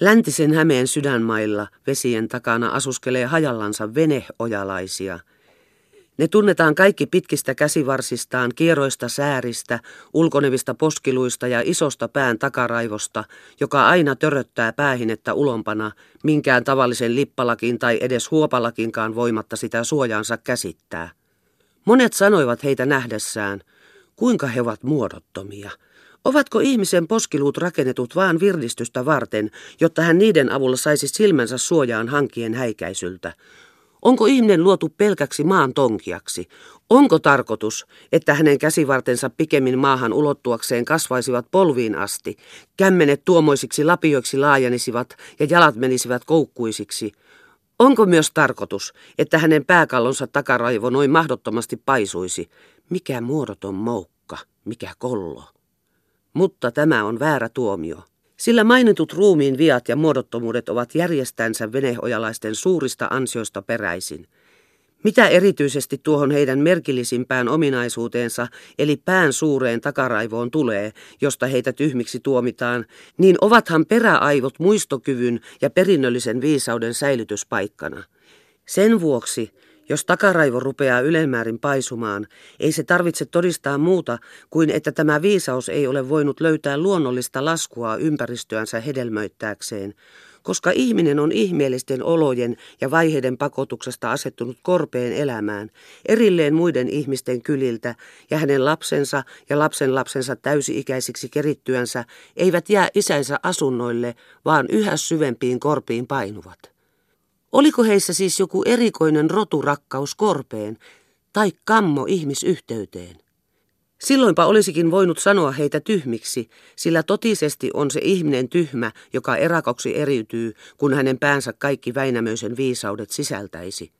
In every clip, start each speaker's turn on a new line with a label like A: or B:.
A: Läntisen Hämeen sydänmailla vesien takana asuskelee hajallansa veneojalaisia. Ne tunnetaan kaikki pitkistä käsivarsistaan, kierroista sääristä, ulkonevista poskiluista ja isosta pään takaraivosta, joka aina töröttää päähinettä ulompana, minkään tavallisen lippalakin tai edes huopalakinkaan voimatta sitä suojaansa käsittää. Monet sanoivat heitä nähdessään, kuinka he ovat muodottomia – Ovatko ihmisen poskiluut rakennetut vaan virdistystä varten, jotta hän niiden avulla saisi silmänsä suojaan hankien häikäisyltä? Onko ihminen luotu pelkäksi maan tonkiaksi? Onko tarkoitus, että hänen käsivartensa pikemmin maahan ulottuakseen kasvaisivat polviin asti, kämmenet tuomoisiksi lapioiksi laajenisivat ja jalat menisivät koukkuisiksi? Onko myös tarkoitus, että hänen pääkallonsa takaraivo noin mahdottomasti paisuisi? Mikä muodoton moukka, mikä kollo? Mutta tämä on väärä tuomio. Sillä mainitut ruumiin viat ja muodottomuudet ovat järjestänsä veneojalaisten suurista ansioista peräisin. Mitä erityisesti tuohon heidän merkillisimpään ominaisuuteensa, eli pään suureen takaraivoon tulee, josta heitä tyhmiksi tuomitaan, niin ovathan peräaivot muistokyvyn ja perinnöllisen viisauden säilytyspaikkana. Sen vuoksi jos takaraivo rupeaa ylemmäärin paisumaan, ei se tarvitse todistaa muuta kuin että tämä viisaus ei ole voinut löytää luonnollista laskua ympäristöänsä hedelmöittääkseen, koska ihminen on ihmeellisten olojen ja vaiheiden pakotuksesta asettunut korpeen elämään, erilleen muiden ihmisten kyliltä, ja hänen lapsensa ja lapsen lapsensa täysi-ikäisiksi kerittyänsä eivät jää isänsä asunnoille, vaan yhä syvempiin korpiin painuvat. Oliko heissä siis joku erikoinen roturakkaus korpeen tai kammo ihmisyhteyteen? Silloinpa olisikin voinut sanoa heitä tyhmiksi, sillä totisesti on se ihminen tyhmä, joka erakoksi eriytyy, kun hänen päänsä kaikki Väinämöisen viisaudet sisältäisi.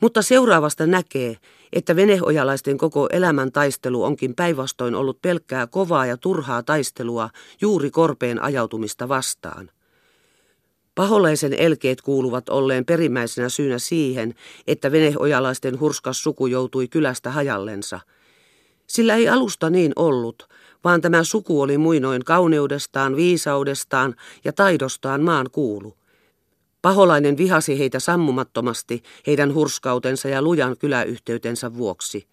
A: Mutta seuraavasta näkee, että venehojalaisten koko elämän taistelu onkin päinvastoin ollut pelkkää kovaa ja turhaa taistelua juuri korpeen ajautumista vastaan. Paholaisen elkeet kuuluvat olleen perimmäisenä syynä siihen, että veneojalaisten hurskas suku joutui kylästä hajallensa. Sillä ei alusta niin ollut, vaan tämä suku oli muinoin kauneudestaan, viisaudestaan ja taidostaan maan kuulu. Paholainen vihasi heitä sammumattomasti heidän hurskautensa ja lujan kyläyhteytensä vuoksi.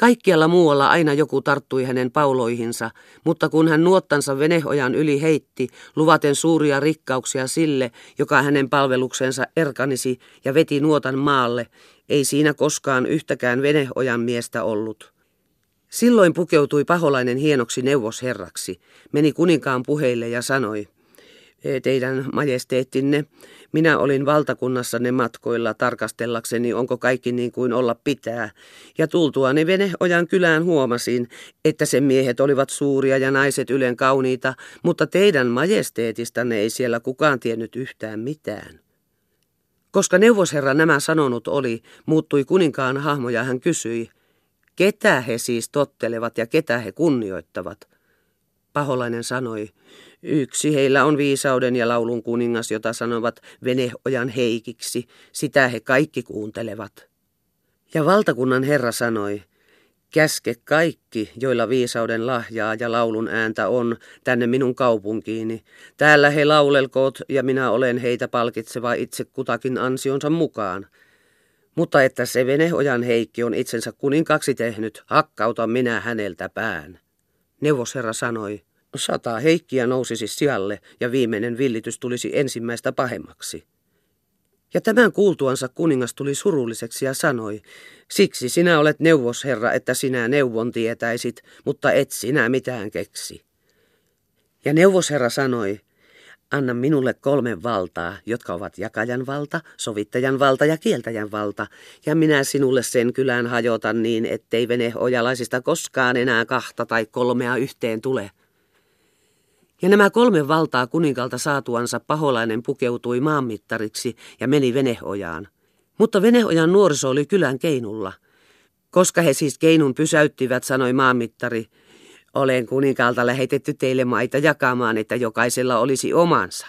A: Kaikkialla muualla aina joku tarttui hänen pauloihinsa, mutta kun hän nuottansa venehojan yli heitti, luvaten suuria rikkauksia sille, joka hänen palveluksensa erkanisi ja veti nuotan maalle, ei siinä koskaan yhtäkään venehojan miestä ollut. Silloin pukeutui paholainen hienoksi neuvosherraksi, meni kuninkaan puheille ja sanoi, teidän majesteettinne, minä olin valtakunnassanne matkoilla tarkastellakseni, onko kaikki niin kuin olla pitää, ja tultuani Veneojan kylään huomasin, että sen miehet olivat suuria ja naiset ylen kauniita, mutta teidän majesteetistanne ei siellä kukaan tiennyt yhtään mitään. Koska neuvosherra nämä sanonut oli, muuttui kuninkaan hahmo ja hän kysyi, ketä he siis tottelevat ja ketä he kunnioittavat. Paholainen sanoi, Yksi heillä on viisauden ja laulun kuningas, jota sanovat Veneojan heikiksi. Sitä he kaikki kuuntelevat. Ja valtakunnan herra sanoi, käske kaikki, joilla viisauden lahjaa ja laulun ääntä on, tänne minun kaupunkiini. Täällä he laulelkoot ja minä olen heitä palkitseva itse kutakin ansionsa mukaan. Mutta että se Veneojan heikki on itsensä kuninkaksi tehnyt, hakkauta minä häneltä pään. Neuvosherra sanoi, Sata heikkiä nousisi sijalle ja viimeinen villitys tulisi ensimmäistä pahemmaksi. Ja tämän kuultuansa kuningas tuli surulliseksi ja sanoi, siksi sinä olet neuvosherra, että sinä neuvon tietäisit, mutta et sinä mitään keksi. Ja neuvosherra sanoi, anna minulle kolme valtaa, jotka ovat jakajan valta, sovittajan valta ja kieltäjän valta, ja minä sinulle sen kylään hajotan niin, ettei vene ojalaisista koskaan enää kahta tai kolmea yhteen tule. Ja nämä kolme valtaa kuninkalta saatuansa paholainen pukeutui maanmittariksi ja meni Venehojaan. Mutta Venehojan nuoriso oli kylän keinulla. Koska he siis keinun pysäyttivät, sanoi maanmittari, olen kuninkaalta lähetetty teille maita jakamaan, että jokaisella olisi omansa.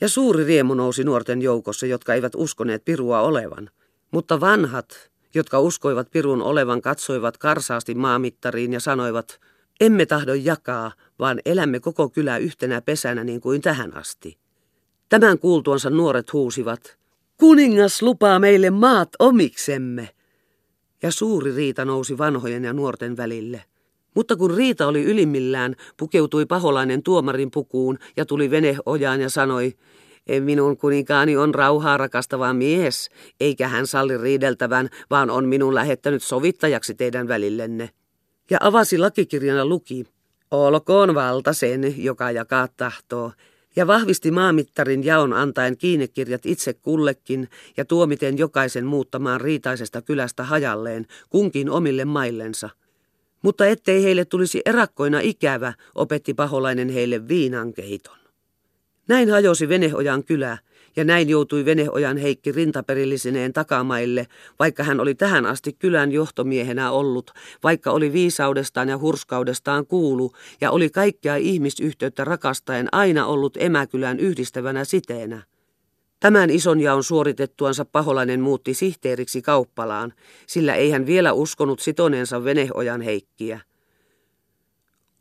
A: Ja suuri riemu nousi nuorten joukossa, jotka eivät uskoneet pirua olevan. Mutta vanhat, jotka uskoivat pirun olevan, katsoivat karsaasti maamittariin ja sanoivat, emme tahdo jakaa, vaan elämme koko kylä yhtenä pesänä niin kuin tähän asti. Tämän kuultuansa nuoret huusivat, kuningas lupaa meille maat omiksemme. Ja suuri riita nousi vanhojen ja nuorten välille. Mutta kun Riita oli ylimmillään, pukeutui paholainen tuomarin pukuun ja tuli veneojaan ja sanoi, Minun kuninkaani on rauhaa rakastava mies, eikä hän salli riideltävän, vaan on minun lähettänyt sovittajaksi teidän välillenne. Ja avasi lakikirjana luki, olkoon valta sen, joka jakaa tahtoo, ja vahvisti maamittarin jaon antaen kiinnekirjat itse kullekin ja tuomiten jokaisen muuttamaan riitaisesta kylästä hajalleen, kunkin omille maillensa. Mutta ettei heille tulisi erakkoina ikävä, opetti paholainen heille viinankeiton. Näin hajosi Veneojan kylä, ja näin joutui Veneojan Heikki rintaperillisineen takamaille, vaikka hän oli tähän asti kylän johtomiehenä ollut, vaikka oli viisaudestaan ja hurskaudestaan kuulu, ja oli kaikkea ihmisyhteyttä rakastaen aina ollut emäkylän yhdistävänä siteenä. Tämän ison jaon suoritettuansa paholainen muutti sihteeriksi kauppalaan, sillä ei hän vielä uskonut sitoneensa Veneojan Heikkiä.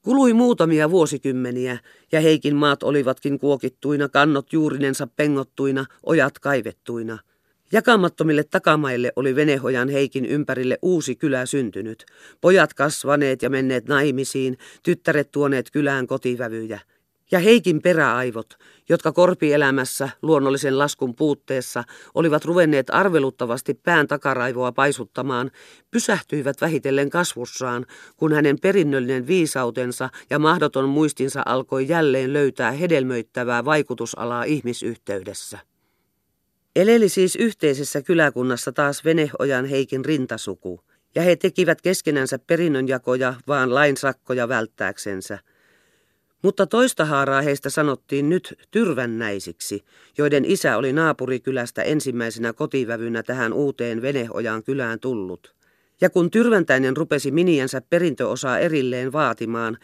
A: Kului muutamia vuosikymmeniä, ja Heikin maat olivatkin kuokittuina, kannot juurinensa pengottuina, ojat kaivettuina. Jakamattomille takamaille oli Venehojan Heikin ympärille uusi kylä syntynyt. Pojat kasvaneet ja menneet naimisiin, tyttäret tuoneet kylään kotivävyjä – ja Heikin peräaivot, jotka korpielämässä luonnollisen laskun puutteessa olivat ruvenneet arveluttavasti pään takaraivoa paisuttamaan, pysähtyivät vähitellen kasvussaan, kun hänen perinnöllinen viisautensa ja mahdoton muistinsa alkoi jälleen löytää hedelmöittävää vaikutusalaa ihmisyhteydessä. Eleli siis yhteisessä kyläkunnassa taas Veneojan Heikin rintasuku, ja he tekivät keskenänsä perinnönjakoja vaan lainsakkoja välttääksensä – mutta toista haaraa heistä sanottiin nyt tyrvännäisiksi, joiden isä oli naapurikylästä ensimmäisenä kotivävynä tähän uuteen Veneojan kylään tullut. Ja kun tyrväntäinen rupesi miniänsä perintöosaa erilleen vaatimaan,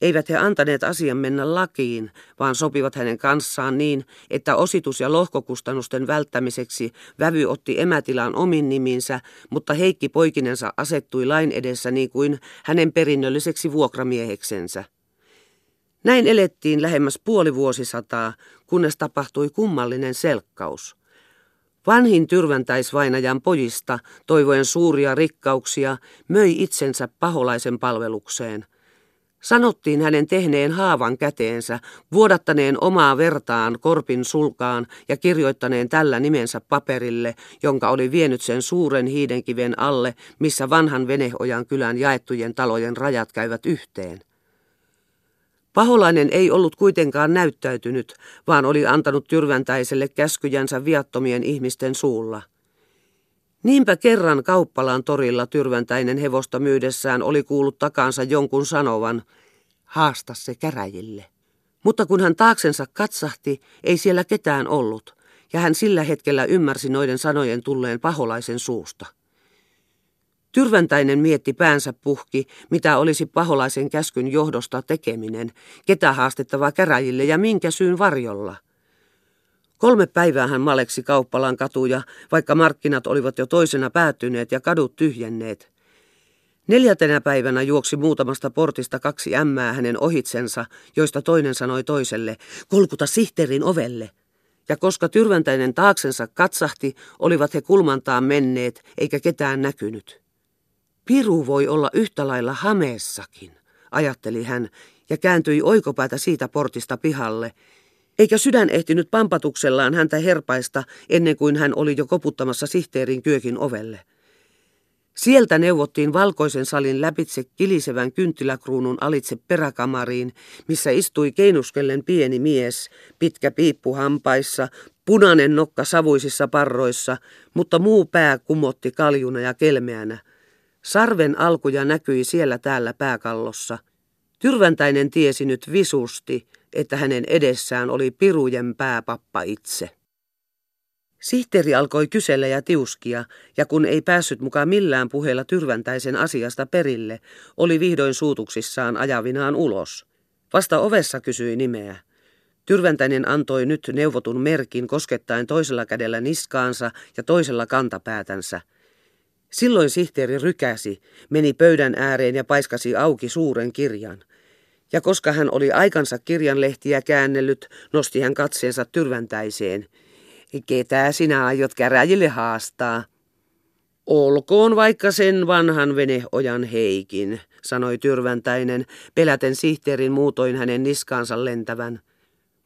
A: eivät he antaneet asian mennä lakiin, vaan sopivat hänen kanssaan niin, että ositus- ja lohkokustannusten välttämiseksi vävy otti emätilan omin niminsä, mutta Heikki poikinensa asettui lain edessä niin kuin hänen perinnölliseksi vuokramieheksensä. Näin elettiin lähemmäs puoli vuosisataa, kunnes tapahtui kummallinen selkkaus. Vanhin tyrväntäisvainajan pojista, toivoen suuria rikkauksia, möi itsensä paholaisen palvelukseen. Sanottiin hänen tehneen haavan käteensä, vuodattaneen omaa vertaan korpin sulkaan ja kirjoittaneen tällä nimensä paperille, jonka oli vienyt sen suuren hiidenkiven alle, missä vanhan Veneojan kylän jaettujen talojen rajat käyvät yhteen. Paholainen ei ollut kuitenkaan näyttäytynyt, vaan oli antanut tyrväntäiselle käskyjänsä viattomien ihmisten suulla. Niinpä kerran kauppalaan torilla tyrväntäinen hevosta myydessään oli kuullut takansa jonkun sanovan, haasta se käräjille. Mutta kun hän taaksensa katsahti, ei siellä ketään ollut, ja hän sillä hetkellä ymmärsi noiden sanojen tulleen paholaisen suusta. Tyrväntäinen mietti päänsä puhki, mitä olisi paholaisen käskyn johdosta tekeminen, ketä haastettava käräjille ja minkä syyn varjolla. Kolme päivää hän maleksi kauppalan katuja, vaikka markkinat olivat jo toisena päättyneet ja kadut tyhjenneet. Neljäntenä päivänä juoksi muutamasta portista kaksi ämmää hänen ohitsensa, joista toinen sanoi toiselle, kolkuta sihteerin ovelle. Ja koska tyrväntäinen taaksensa katsahti, olivat he kulmantaan menneet, eikä ketään näkynyt. Piru voi olla yhtä lailla hameessakin, ajatteli hän ja kääntyi oikopäätä siitä portista pihalle, eikä sydän ehtinyt pampatuksellaan häntä herpaista ennen kuin hän oli jo koputtamassa sihteerin kyökin ovelle. Sieltä neuvottiin valkoisen salin läpitse kilisevän kynttiläkruunun alitse peräkamariin, missä istui keinuskellen pieni mies, pitkä piippu hampaissa, punainen nokka savuisissa parroissa, mutta muu pää kumotti kaljuna ja kelmeänä – Sarven alkuja näkyi siellä täällä pääkallossa. Tyrväntäinen tiesi nyt visusti, että hänen edessään oli pirujen pääpappa itse. Sihteeri alkoi kysellä ja tiuskia, ja kun ei päässyt mukaan millään puheella tyrväntäisen asiasta perille, oli vihdoin suutuksissaan ajavinaan ulos. Vasta ovessa kysyi nimeä. Tyrväntäinen antoi nyt neuvotun merkin koskettaen toisella kädellä niskaansa ja toisella kantapäätänsä – Silloin sihteeri rykäsi, meni pöydän ääreen ja paiskasi auki suuren kirjan. Ja koska hän oli aikansa kirjanlehtiä käännellyt, nosti hän katseensa tyrväntäiseen. Ketä sinä aiot käräjille haastaa? Olkoon vaikka sen vanhan veneojan heikin, sanoi tyrväntäinen, peläten sihteerin muutoin hänen niskaansa lentävän.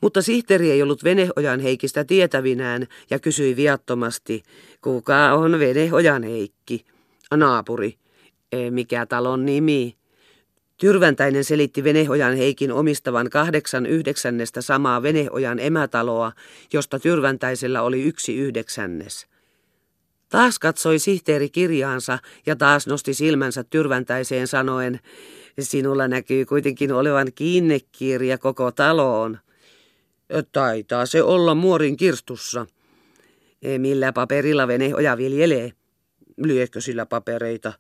A: Mutta sihteeri ei ollut veneojan heikistä tietävinään ja kysyi viattomasti, kuka on veneojan heikki? Naapuri. E, mikä talon nimi? Tyrväntäinen selitti Venehojan Heikin omistavan kahdeksan yhdeksännestä samaa Venehojan emätaloa, josta Tyrväntäisellä oli yksi yhdeksännes. Taas katsoi sihteeri kirjaansa ja taas nosti silmänsä Tyrväntäiseen sanoen, sinulla näkyy kuitenkin olevan kiinnekirja koko taloon. Taitaa se olla muorin kirstussa. Millä paperilla Venehoja viljelee? Lyekö sillä papereita?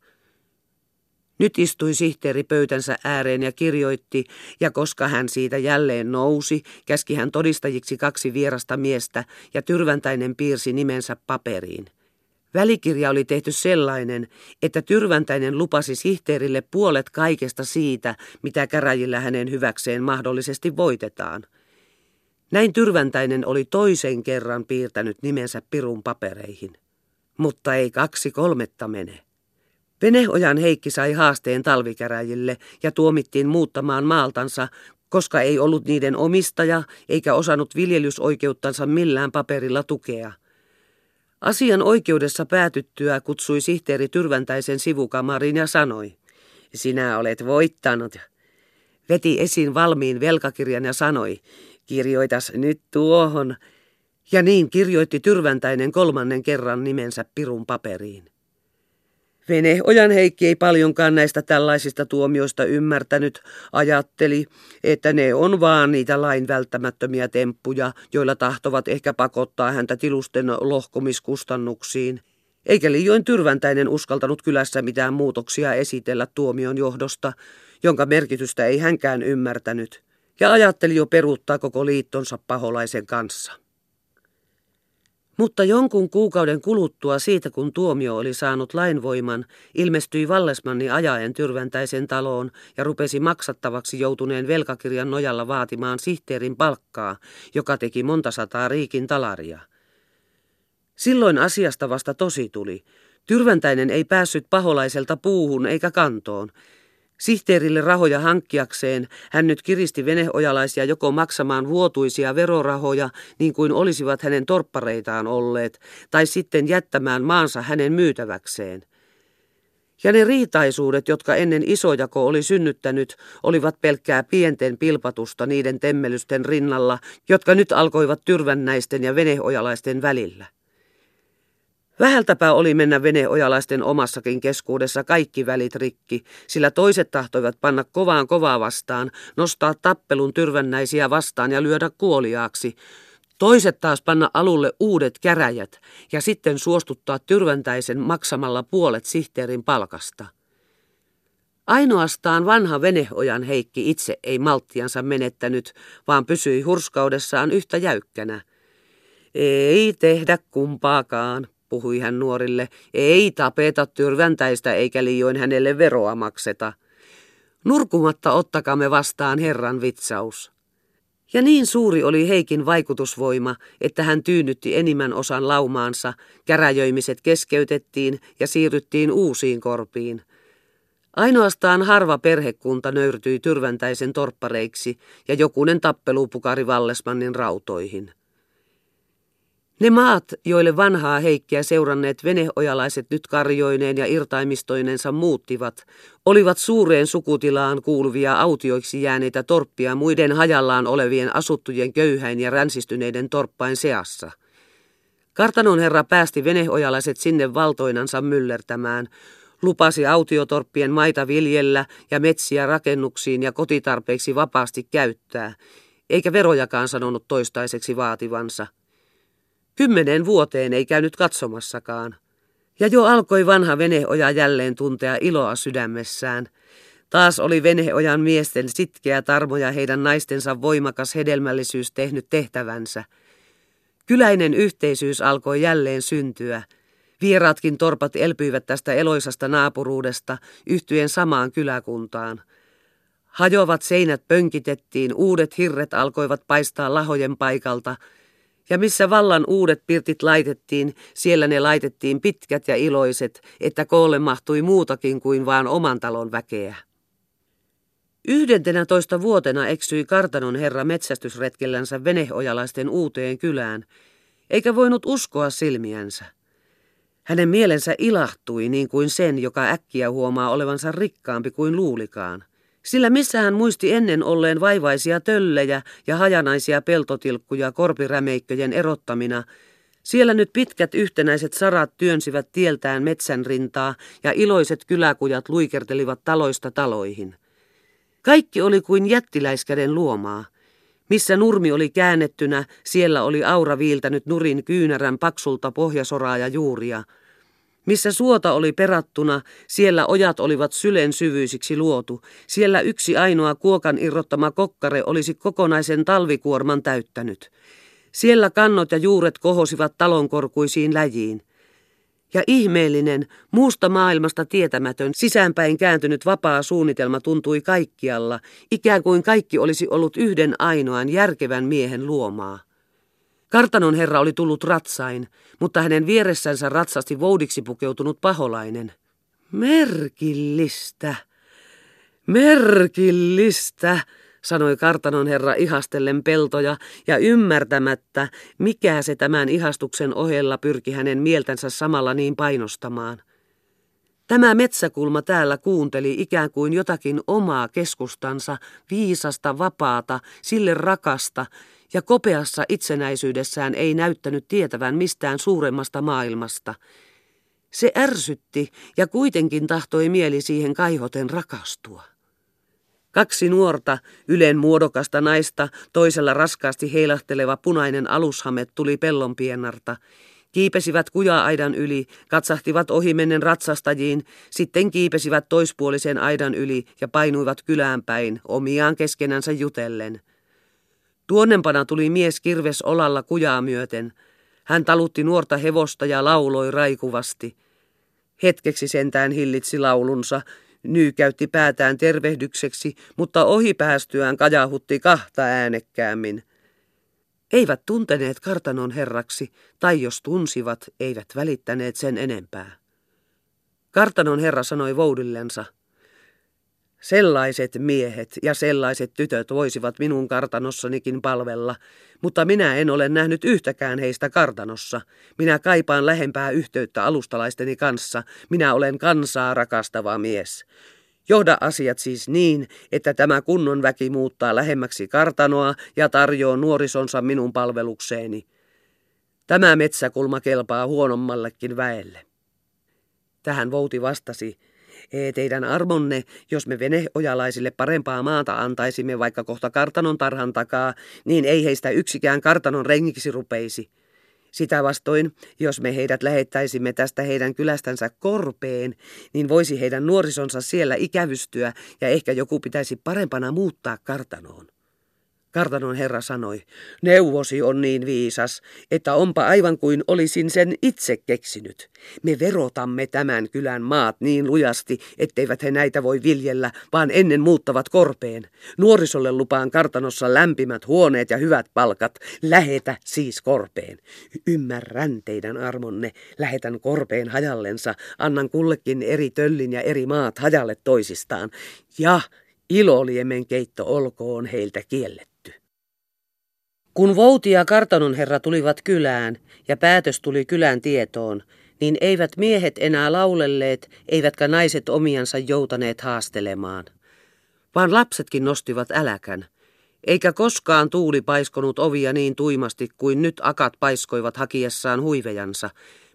A: Nyt istui sihteeri pöytänsä ääreen ja kirjoitti, ja koska hän siitä jälleen nousi, käski hän todistajiksi kaksi vierasta miestä, ja tyrväntäinen piirsi nimensä paperiin. Välikirja oli tehty sellainen, että tyrväntäinen lupasi sihteerille puolet kaikesta siitä, mitä käräjillä hänen hyväkseen mahdollisesti voitetaan. Näin tyrväntäinen oli toisen kerran piirtänyt nimensä pirun papereihin. Mutta ei kaksi kolmetta mene. Veneojan Heikki sai haasteen talvikäräjille ja tuomittiin muuttamaan maaltansa, koska ei ollut niiden omistaja eikä osannut viljelysoikeuttansa millään paperilla tukea. Asian oikeudessa päätyttyä kutsui sihteeri Tyrväntäisen sivukamariin ja sanoi, sinä olet voittanut. Veti esiin valmiin velkakirjan ja sanoi, kirjoitas nyt tuohon. Ja niin kirjoitti Tyrväntäinen kolmannen kerran nimensä Pirun paperiin. Veneojan Heikki ei paljonkaan näistä tällaisista tuomioista ymmärtänyt, ajatteli, että ne on vaan niitä lain välttämättömiä temppuja, joilla tahtovat ehkä pakottaa häntä tilusten lohkomiskustannuksiin. Eikä liioin tyrväntäinen uskaltanut kylässä mitään muutoksia esitellä tuomion johdosta, jonka merkitystä ei hänkään ymmärtänyt, ja ajatteli jo peruuttaa koko liittonsa paholaisen kanssa. Mutta jonkun kuukauden kuluttua siitä, kun tuomio oli saanut lainvoiman, ilmestyi Vallesmanni ajaen tyrväntäisen taloon ja rupesi maksattavaksi joutuneen velkakirjan nojalla vaatimaan sihteerin palkkaa, joka teki monta sataa riikin talaria. Silloin asiasta vasta tosi tuli. Tyrväntäinen ei päässyt paholaiselta puuhun eikä kantoon. Sihteerille rahoja hankkiakseen hän nyt kiristi veneojalaisia joko maksamaan vuotuisia verorahoja niin kuin olisivat hänen torppareitaan olleet, tai sitten jättämään maansa hänen myytäväkseen. Ja ne riitaisuudet, jotka ennen isojako oli synnyttänyt, olivat pelkkää pienten pilpatusta niiden temmelysten rinnalla, jotka nyt alkoivat tyrvännäisten ja veneojalaisten välillä. Vähältäpä oli mennä veneojalaisten omassakin keskuudessa kaikki välit rikki, sillä toiset tahtoivat panna kovaan kovaa vastaan, nostaa tappelun tyrvännäisiä vastaan ja lyödä kuoliaaksi. Toiset taas panna alulle uudet käräjät ja sitten suostuttaa tyrväntäisen maksamalla puolet sihteerin palkasta. Ainoastaan vanha veneojan Heikki itse ei malttiansa menettänyt, vaan pysyi hurskaudessaan yhtä jäykkänä. Ei tehdä kumpaakaan, puhui hän nuorille, ei tapeta tyrväntäistä eikä liioin hänelle veroa makseta. Nurkumatta ottakaamme vastaan Herran vitsaus. Ja niin suuri oli Heikin vaikutusvoima, että hän tyynnytti enimmän osan laumaansa, käräjöimiset keskeytettiin ja siirryttiin uusiin korpiin. Ainoastaan harva perhekunta nöyrtyi tyrväntäisen torppareiksi ja jokunen tappelu pukari Vallesmannin rautoihin. Ne maat, joille vanhaa Heikkiä seuranneet veneojalaiset nyt karjoineen ja irtaimistoinensa muuttivat, olivat suureen sukutilaan kuuluvia autioiksi jääneitä torppia muiden hajallaan olevien asuttujen köyhäin ja ränsistyneiden torppain seassa. Kartanon herra päästi veneojalaiset sinne valtoinansa myllertämään, lupasi autiotorppien maita viljellä ja metsiä rakennuksiin ja kotitarpeiksi vapaasti käyttää, eikä verojakaan sanonut toistaiseksi vaativansa – Kymmeneen vuoteen ei käynyt katsomassakaan. Ja jo alkoi vanha veneoja jälleen tuntea iloa sydämessään. Taas oli veneojan miesten sitkeä tarmo ja heidän naistensa voimakas hedelmällisyys tehnyt tehtävänsä. Kyläinen yhteisyys alkoi jälleen syntyä. Vieraatkin torpat elpyivät tästä eloisasta naapuruudesta yhtyen samaan kyläkuntaan. Hajoavat seinät pönkitettiin, uudet hirret alkoivat paistaa lahojen paikalta, ja missä vallan uudet pirtit laitettiin, siellä ne laitettiin pitkät ja iloiset, että koolle mahtui muutakin kuin vain oman talon väkeä. Yhdentenä toista vuotena eksyi kartanon herra metsästysretkellänsä veneojalaisten uuteen kylään, eikä voinut uskoa silmiänsä. Hänen mielensä ilahtui niin kuin sen, joka äkkiä huomaa olevansa rikkaampi kuin luulikaan. Sillä missä hän muisti ennen olleen vaivaisia töllejä ja hajanaisia peltotilkkuja korpirämeikköjen erottamina, siellä nyt pitkät yhtenäiset sarat työnsivät tieltään metsän rintaa ja iloiset kyläkujat luikertelivat taloista taloihin. Kaikki oli kuin jättiläiskäden luomaa. Missä nurmi oli käännettynä, siellä oli aura viiltänyt nurin kyynärän paksulta pohjasoraa ja juuria. Missä suota oli perattuna, siellä ojat olivat sylen syvyisiksi luotu. Siellä yksi ainoa kuokan irrottama kokkare olisi kokonaisen talvikuorman täyttänyt. Siellä kannot ja juuret kohosivat talonkorkuisiin läjiin. Ja ihmeellinen, muusta maailmasta tietämätön, sisäänpäin kääntynyt vapaa suunnitelma tuntui kaikkialla, ikään kuin kaikki olisi ollut yhden ainoan järkevän miehen luomaa. Kartanon herra oli tullut ratsain, mutta hänen vieressänsä ratsasti voudiksi pukeutunut paholainen. Merkillistä, merkillistä, sanoi kartanon herra ihastellen peltoja ja ymmärtämättä, mikä se tämän ihastuksen ohella pyrki hänen mieltänsä samalla niin painostamaan. Tämä metsäkulma täällä kuunteli ikään kuin jotakin omaa keskustansa, viisasta, vapaata, sille rakasta, ja kopeassa itsenäisyydessään ei näyttänyt tietävän mistään suuremmasta maailmasta. Se ärsytti ja kuitenkin tahtoi mieli siihen kaihoten rakastua. Kaksi nuorta, ylen muodokasta naista, toisella raskaasti heilahteleva punainen alushame tuli pellonpiennarta. Kiipesivät kuja-aidan yli, katsahtivat ohimennen ratsastajiin, sitten kiipesivät toispuolisen aidan yli ja painuivat kylään päin, omiaan keskenänsä jutellen. Tuonnempana tuli mies kirves olalla kujaa myöten. Hän talutti nuorta hevosta ja lauloi raikuvasti. Hetkeksi sentään hillitsi laulunsa, nyykäytti päätään tervehdykseksi, mutta ohi päästyään kajahutti kahta äänekkäämmin. Eivät tunteneet kartanon herraksi, tai jos tunsivat, eivät välittäneet sen enempää. Kartanon herra sanoi voudillensa – Sellaiset miehet ja sellaiset tytöt voisivat minun kartanossanikin palvella, mutta minä en ole nähnyt yhtäkään heistä kartanossa. Minä kaipaan lähempää yhteyttä alustalaisteni kanssa. Minä olen kansaa rakastava mies. Johda asiat siis niin, että tämä kunnon väki muuttaa lähemmäksi kartanoa ja tarjoaa nuorisonsa minun palvelukseeni. Tämä metsäkulma kelpaa huonommallekin väelle. Tähän Vouti vastasi, Ee teidän armonne, jos me veneojalaisille parempaa maata antaisimme vaikka kohta kartanon tarhan takaa, niin ei heistä yksikään kartanon rengiksi rupeisi. Sitä vastoin, jos me heidät lähettäisimme tästä heidän kylästänsä korpeen, niin voisi heidän nuorisonsa siellä ikävystyä ja ehkä joku pitäisi parempana muuttaa kartanoon. Kartanon herra sanoi, neuvosi on niin viisas, että onpa aivan kuin olisin sen itse keksinyt. Me verotamme tämän kylän maat niin lujasti, etteivät he näitä voi viljellä, vaan ennen muuttavat korpeen. Nuorisolle lupaan kartanossa lämpimät huoneet ja hyvät palkat. Lähetä siis korpeen. Ymmärrän teidän armonne. Lähetän korpeen hajallensa. Annan kullekin eri töllin ja eri maat hajalle toisistaan. Ja iloliemen keitto olkoon heiltä kielletty. Kun Vouti ja kartanon herra tulivat kylään ja päätös tuli kylän tietoon, niin eivät miehet enää laulelleet, eivätkä naiset omiansa joutaneet haastelemaan. Vaan lapsetkin nostivat äläkän. Eikä koskaan tuuli paiskonut ovia niin tuimasti kuin nyt akat paiskoivat hakiessaan huivejansa.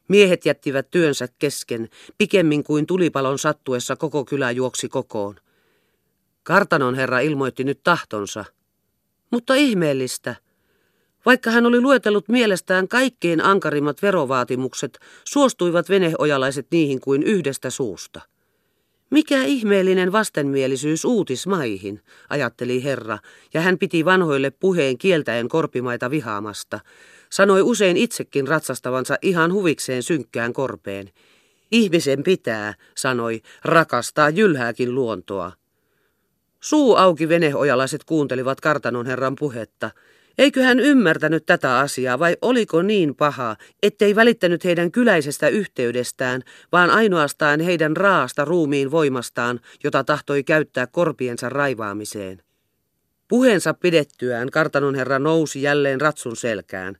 A: Miehet jättivät työnsä kesken, pikemmin kuin tulipalon sattuessa koko kylä juoksi kokoon. Kartanon herra ilmoitti nyt tahtonsa. Mutta ihmeellistä. Vaikka hän oli luetellut mielestään kaikkein ankarimmat verovaatimukset, suostuivat veneojalaiset niihin kuin yhdestä suusta. Mikä ihmeellinen vastenmielisyys uutismaihin, ajatteli herra, ja hän piti vanhoille puheen kieltäen korpimaita vihaamasta. Sanoi usein itsekin ratsastavansa ihan huvikseen synkkään korpeen. Ihmisen pitää, sanoi, rakastaa jylhääkin luontoa. Suu auki veneojalaiset kuuntelivat kartanon herran puhetta. Eikö hän ymmärtänyt tätä asiaa vai oliko niin paha, ettei välittänyt heidän kyläisestä yhteydestään, vaan ainoastaan heidän raasta ruumiin voimastaan, jota tahtoi käyttää korpiensa raivaamiseen? Puheensa pidettyään kartanon herra nousi jälleen ratsun selkään.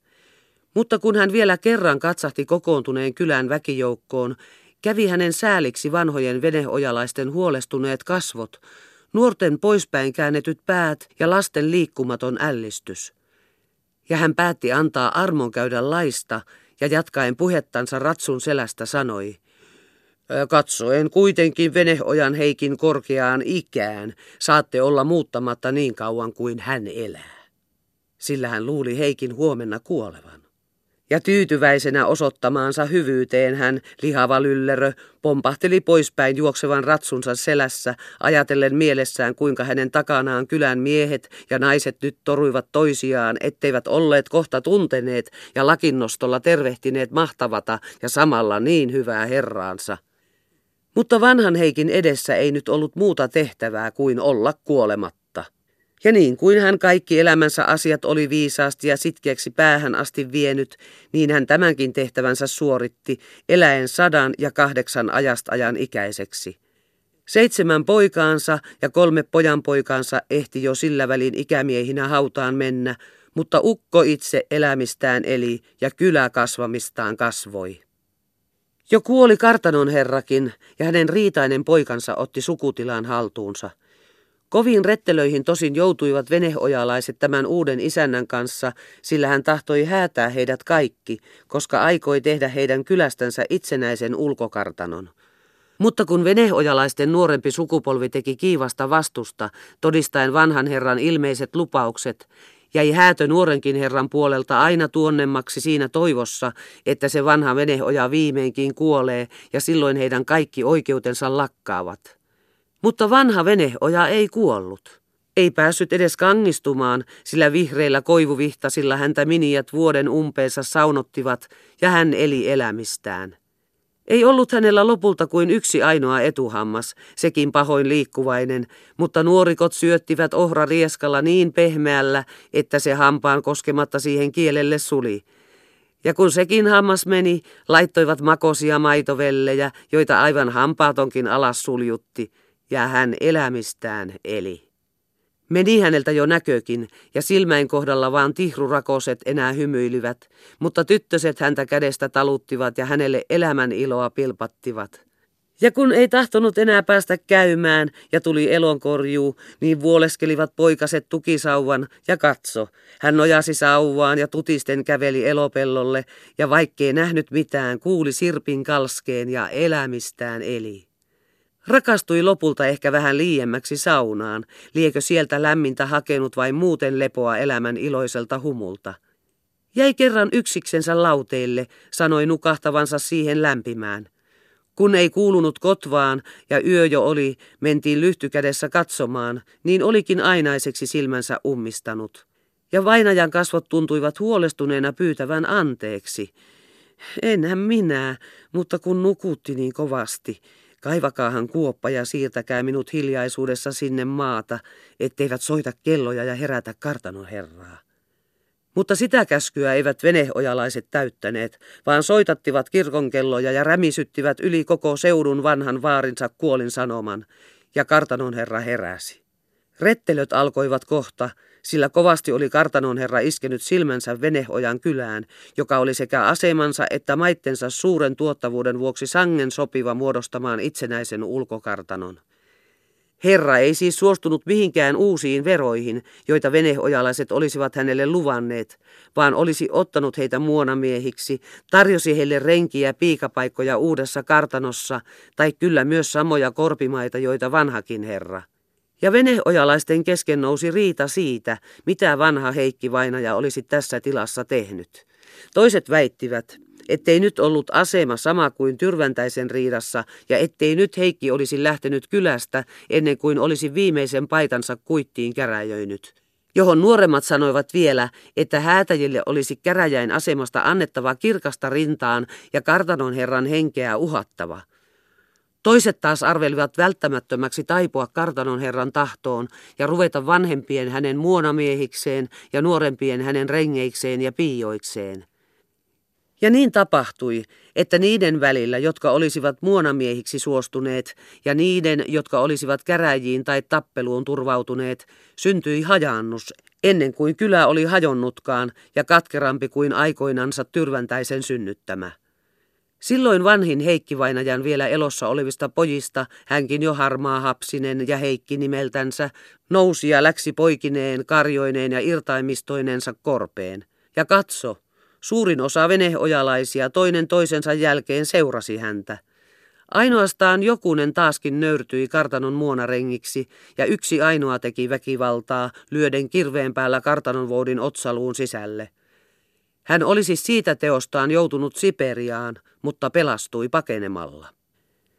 A: Mutta kun hän vielä kerran katsahti kokoontuneen kylän väkijoukkoon, kävi hänen sääliksi vanhojen veneojalaisten huolestuneet kasvot, nuorten poispäin käännetyt päät ja lasten liikkumaton ällistys. Ja hän päätti antaa armon käydä laista ja jatkaen puhettansa ratsun selästä sanoi, Katsoen kuitenkin veneojan Heikin korkeaan ikään, saatte olla muuttamatta niin kauan kuin hän elää. Sillä hän luuli Heikin huomenna kuolevan ja tyytyväisenä osoittamaansa hyvyyteen hän, lihava lyllerö, pompahteli poispäin juoksevan ratsunsa selässä, ajatellen mielessään kuinka hänen takanaan kylän miehet ja naiset nyt toruivat toisiaan, etteivät olleet kohta tunteneet ja lakinnostolla tervehtineet mahtavata ja samalla niin hyvää herraansa. Mutta vanhan Heikin edessä ei nyt ollut muuta tehtävää kuin olla kuolematta. Ja niin kuin hän kaikki elämänsä asiat oli viisaasti ja sitkeäksi päähän asti vienyt, niin hän tämänkin tehtävänsä suoritti, eläen sadan ja kahdeksan ajastajan ikäiseksi. Seitsemän poikaansa ja kolme pojanpoikaansa ehti jo sillä välin ikämiehinä hautaan mennä, mutta ukko itse elämistään eli ja kylä kasvamistaan kasvoi. Jo kuoli kartanon herrakin ja hänen riitainen poikansa otti sukutilaan haltuunsa – Koviin rettelöihin tosin joutuivat veneojalaiset tämän uuden isännän kanssa, sillä hän tahtoi häätää heidät kaikki, koska aikoi tehdä heidän kylästänsä itsenäisen ulkokartanon. Mutta kun veneojalaisten nuorempi sukupolvi teki kiivasta vastusta, todistaen vanhan herran ilmeiset lupaukset, jäi häätö nuorenkin herran puolelta aina tuonnemmaksi siinä toivossa, että se vanha veneoja viimeinkin kuolee ja silloin heidän kaikki oikeutensa lakkaavat. Mutta vanha veneoja ei kuollut. Ei päässyt edes kangistumaan, sillä vihreillä koivuvihtasilla häntä miniät vuoden umpeensa saunottivat ja hän eli elämistään. Ei ollut hänellä lopulta kuin yksi ainoa etuhammas, sekin pahoin liikkuvainen, mutta nuorikot syöttivät ohra rieskalla niin pehmeällä, että se hampaan koskematta siihen kielelle suli. Ja kun sekin hammas meni, laittoivat makosia maitovellejä, joita aivan hampaatonkin alas suljutti – ja hän elämistään eli. Meni häneltä jo näkökin, ja silmäin kohdalla vaan tihrurakoset enää hymyilivät, mutta tyttöset häntä kädestä taluttivat ja hänelle elämän iloa pilpattivat. Ja kun ei tahtonut enää päästä käymään ja tuli elonkorjuu, niin vuoleskelivat poikaset tukisauvan ja katso. Hän nojasi sauvaan ja tutisten käveli elopellolle ja vaikkei nähnyt mitään, kuuli sirpin kalskeen ja elämistään eli. Rakastui lopulta ehkä vähän liiemmäksi saunaan, liekö sieltä lämmintä hakenut vai muuten lepoa elämän iloiselta humulta. Jäi kerran yksiksensä lauteille, sanoi nukahtavansa siihen lämpimään. Kun ei kuulunut kotvaan ja yö jo oli, mentiin lyhtykädessä katsomaan, niin olikin ainaiseksi silmänsä ummistanut. Ja vainajan kasvot tuntuivat huolestuneena pyytävän anteeksi. Enhän minä, mutta kun nukutti niin kovasti, Kaivakaahan kuoppa ja siirtäkää minut hiljaisuudessa sinne maata, etteivät soita kelloja ja herätä kartanoherraa. Mutta sitä käskyä eivät veneojalaiset täyttäneet, vaan soitattivat kirkonkelloja ja rämisyttivät yli koko seudun vanhan vaarinsa kuolin sanoman, ja kartanonherra heräsi. Rettelöt alkoivat kohta, sillä kovasti oli kartanon herra iskenyt silmänsä Venehojan kylään, joka oli sekä asemansa että maittensa suuren tuottavuuden vuoksi sangen sopiva muodostamaan itsenäisen ulkokartanon. Herra ei siis suostunut mihinkään uusiin veroihin, joita veneojalaiset olisivat hänelle luvanneet, vaan olisi ottanut heitä muonamiehiksi, tarjosi heille renkiä ja piikapaikkoja uudessa kartanossa, tai kyllä myös samoja korpimaita, joita vanhakin herra. Ja veneojalaisten kesken nousi riita siitä, mitä vanha Heikki Vainaja olisi tässä tilassa tehnyt. Toiset väittivät, ettei nyt ollut asema sama kuin Tyrväntäisen riidassa ja ettei nyt Heikki olisi lähtenyt kylästä ennen kuin olisi viimeisen paitansa kuittiin käräjöinyt. Johon nuoremmat sanoivat vielä, että häätäjille olisi käräjäin asemasta annettava kirkasta rintaan ja kartanon herran henkeä uhattava – Toiset taas arvelivat välttämättömäksi taipua kartanon herran tahtoon ja ruveta vanhempien hänen muonamiehikseen ja nuorempien hänen rengeikseen ja piioikseen. Ja niin tapahtui, että niiden välillä, jotka olisivat muonamiehiksi suostuneet, ja niiden, jotka olisivat käräjiin tai tappeluun turvautuneet, syntyi hajaannus, ennen kuin kylä oli hajonnutkaan ja katkerampi kuin aikoinansa tyrväntäisen synnyttämä. Silloin vanhin Heikki Vainajan vielä elossa olevista pojista, hänkin jo harmaa hapsinen ja Heikki nimeltänsä, nousi ja läksi poikineen, karjoineen ja irtaimistoinensa korpeen. Ja katso, suurin osa veneojalaisia toinen toisensa jälkeen seurasi häntä. Ainoastaan jokunen taaskin nöyrtyi kartanon muonarengiksi ja yksi ainoa teki väkivaltaa lyöden kirveen päällä kartanon voudin otsaluun sisälle. Hän olisi siitä teostaan joutunut Siperiaan, mutta pelastui pakenemalla.